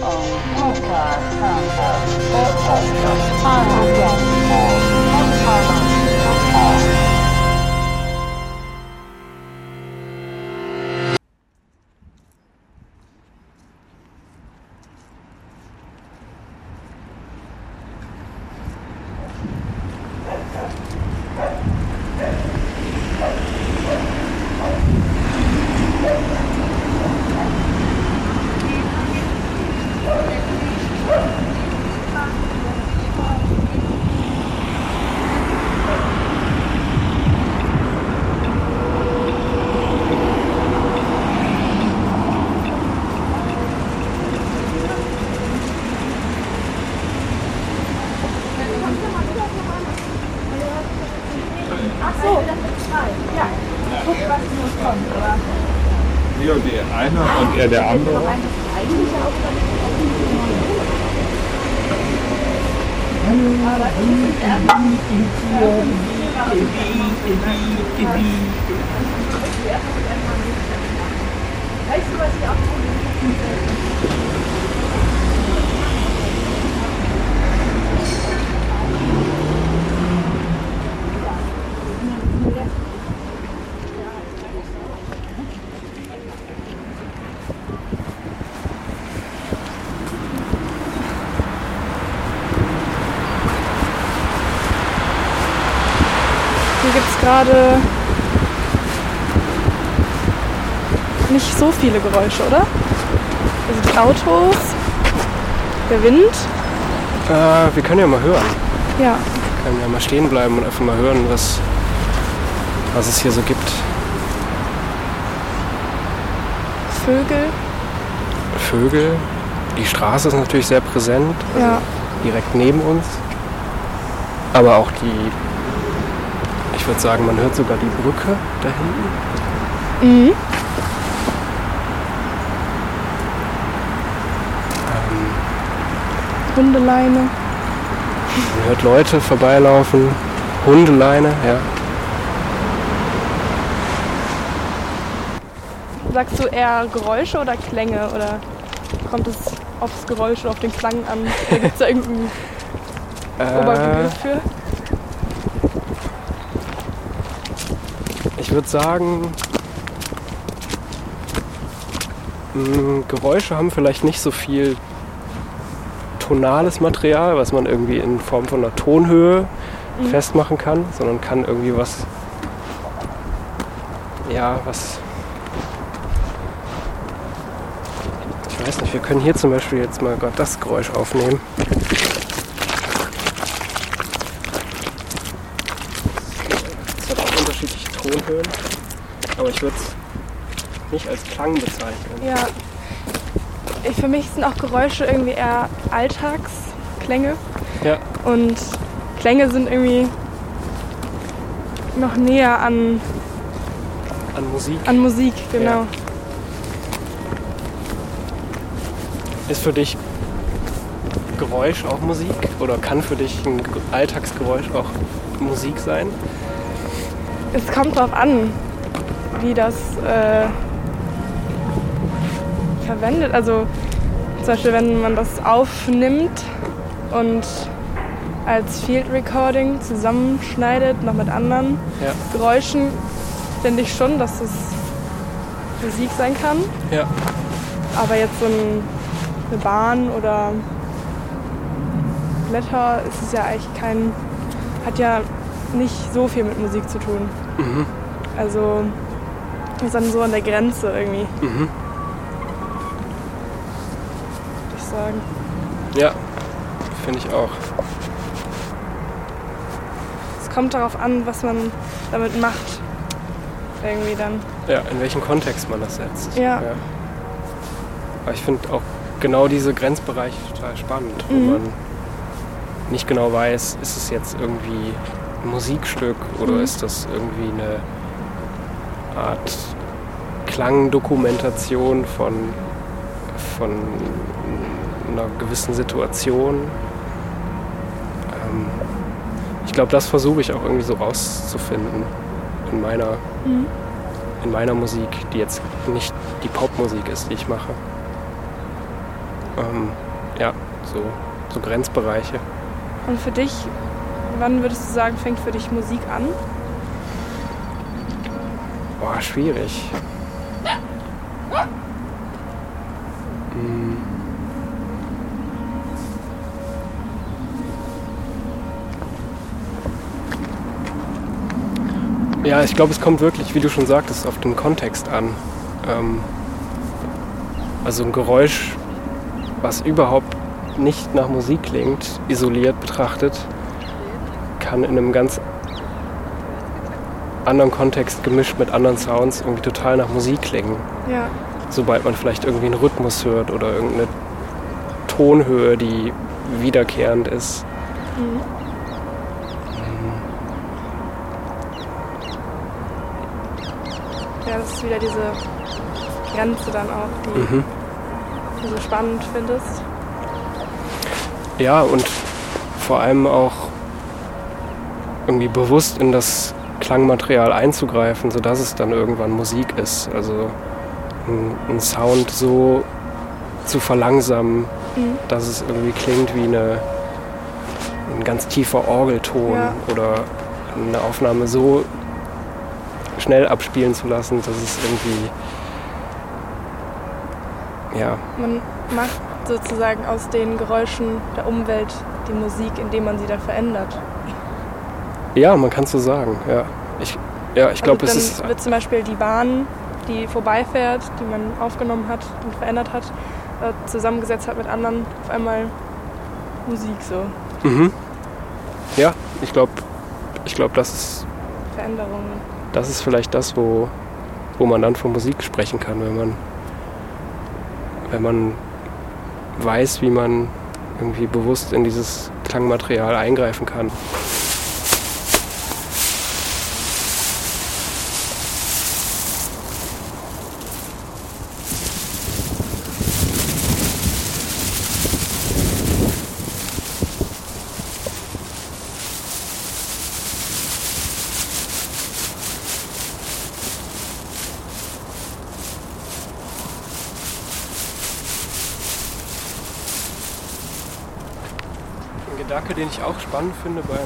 Oh, podcast. Hier der eine und er der andere. Hier gibt es gerade nicht so viele Geräusche, oder? Also die Autos, der Wind. Äh, wir können ja mal hören. Ja, Wir können ja mal stehen bleiben und einfach mal hören, was, was es hier so gibt. Vögel. Vögel. Die Straße ist natürlich sehr präsent, also Ja. direkt neben uns. Aber auch die, würde sagen, man hört sogar die Brücke da hinten. Mhm. Ähm, Hundeleine. man hört Leute vorbeilaufen. Hundeleine, ja. Sagst du eher Geräusche oder Klänge? Oder kommt es aufs Geräusch oder auf den Klang an? Gibt es da irgendeinen Oberbegriff Äh, für? Ich würde sagen, mh, Geräusche haben vielleicht nicht so viel tonales Material, was man irgendwie in Form von einer Tonhöhe Mhm. festmachen kann, sondern kann irgendwie was, ja, was, ich weiß nicht, wir können hier zum Beispiel jetzt mal gerade das Geräusch aufnehmen. Es hat auch unterschiedliche Tonhöhen, aber ich würde es nicht als Klang bezeichnen. Ja. Ich, für mich sind auch Geräusche irgendwie eher Alltagsklänge. Ja. Und Klänge sind irgendwie noch näher an, An Musik an Musik, genau. ist für dich Geräusch auch Musik oder kann für dich ein Ge- Alltagsgeräusch auch Musik sein? Es kommt drauf an, wie das äh, verwendet. Also zum Beispiel, wenn man das aufnimmt und als Field Recording zusammenschneidet, noch mit anderen Ja. Geräuschen, finde ich schon, dass es Musik sein kann. Ja. Aber jetzt so ein, eine Bahn oder Blätter ist es ja eigentlich kein, hat ja nicht so viel mit Musik zu tun. Mhm. Also ist dann so an der Grenze irgendwie, Mhm. würde ich sagen. Ja, finde ich auch. Es kommt darauf an, was man damit macht. Irgendwie dann. Ja, in welchem Kontext man das setzt. Ja. Aber ich finde auch genau diese Grenzbereiche total spannend, wo Mhm. man nicht genau weiß, ist es jetzt irgendwie ein Musikstück oder Mhm. ist das irgendwie eine Art Klangdokumentation von, von einer gewissen Situation. Ähm, ich glaube, das versuche ich auch irgendwie so rauszufinden in meiner, Mhm. in meiner Musik, die jetzt nicht die Popmusik ist, die ich mache. ähm, ja, so, so Grenzbereiche. Und für dich, wann würdest du sagen, fängt für dich Musik an? Boah, schwierig. Hm. Ja, ich glaube, es kommt wirklich, wie du schon sagtest, auf den Kontext an. Ähm, also ein Geräusch, was überhaupt nicht nach Musik klingt, isoliert betrachtet, kann in einem ganz anderen Kontext gemischt mit anderen Sounds irgendwie total nach Musik klingen. Ja. Sobald man vielleicht irgendwie einen Rhythmus hört oder irgendeine Tonhöhe, die wiederkehrend ist. Mhm. Ja, das ist wieder diese Grenze dann auch, die Mhm. du so spannend findest. Ja, und vor allem auch irgendwie bewusst in das Klangmaterial einzugreifen, sodass es dann irgendwann Musik ist. Also einen Sound so zu verlangsamen, Mhm. dass es irgendwie klingt wie eine, ein ganz tiefer Orgelton Ja. oder eine Aufnahme so schnell abspielen zu lassen, dass es irgendwie ja, Man macht sozusagen aus den Geräuschen der Umwelt die Musik, indem man sie da verändert. Ja, man kann es so sagen. Ja, ich, ja, ich glaube, also es ist wird zum Beispiel die Bahn, die vorbeifährt, die man aufgenommen hat und verändert hat, äh, zusammengesetzt hat mit anderen, auf einmal Musik so, Mhm. Ja, ich glaube, ich glaub, das, ist, Veränderungen. das ist vielleicht das, wo, wo man dann von Musik sprechen kann, wenn man, wenn man weiß, wie man irgendwie bewusst in dieses Klangmaterial eingreifen kann. Ein Gedanke, den ich auch spannend finde beim,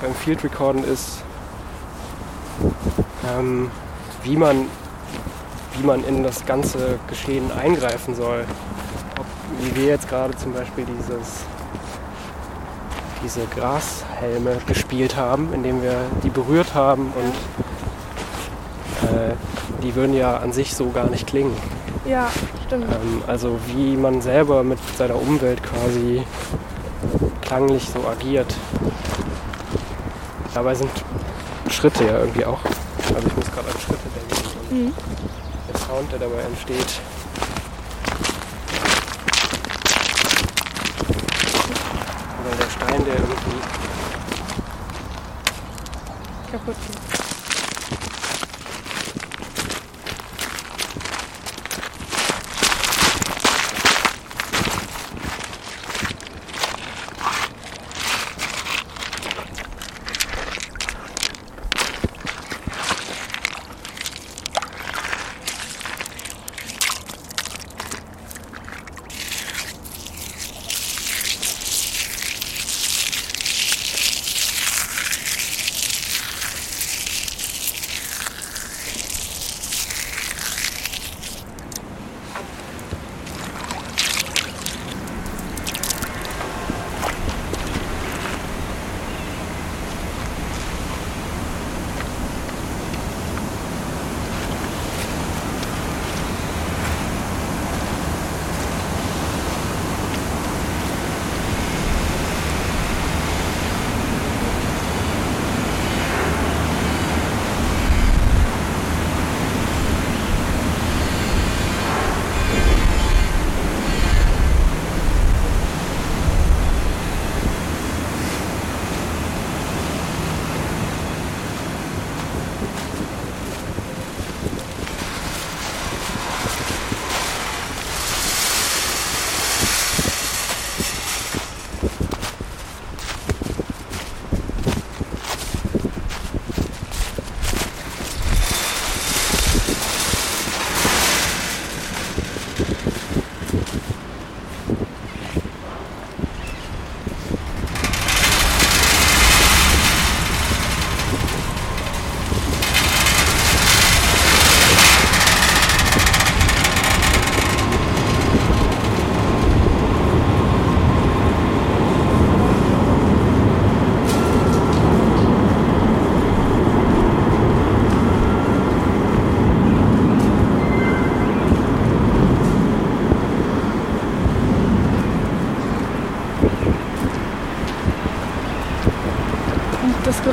beim Field Recorden ist, ähm, wie, man, wie man in das ganze Geschehen eingreifen soll. Ob, wie wir jetzt gerade zum Beispiel dieses, diese Grashelme gespielt haben, indem wir die berührt haben und äh, die würden ja an sich so gar nicht klingen. Ja, stimmt. Ähm, also wie man selber mit seiner Umwelt quasi klanglich so agiert. Dabei sind Schritte ja irgendwie auch. Also ich muss gerade an Schritte denken. Mhm. Der Sound, der dabei entsteht. Oder der Stein, der irgendwie Kaputt geht.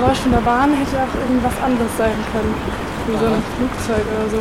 Geräusch von der Bahn hätte auch irgendwas anderes sein können. Wie so ein Flugzeug oder so.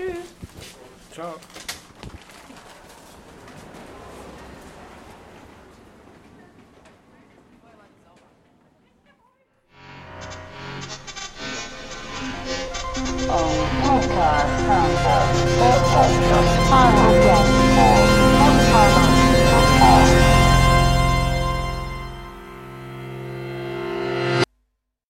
Tschüss. Ciao.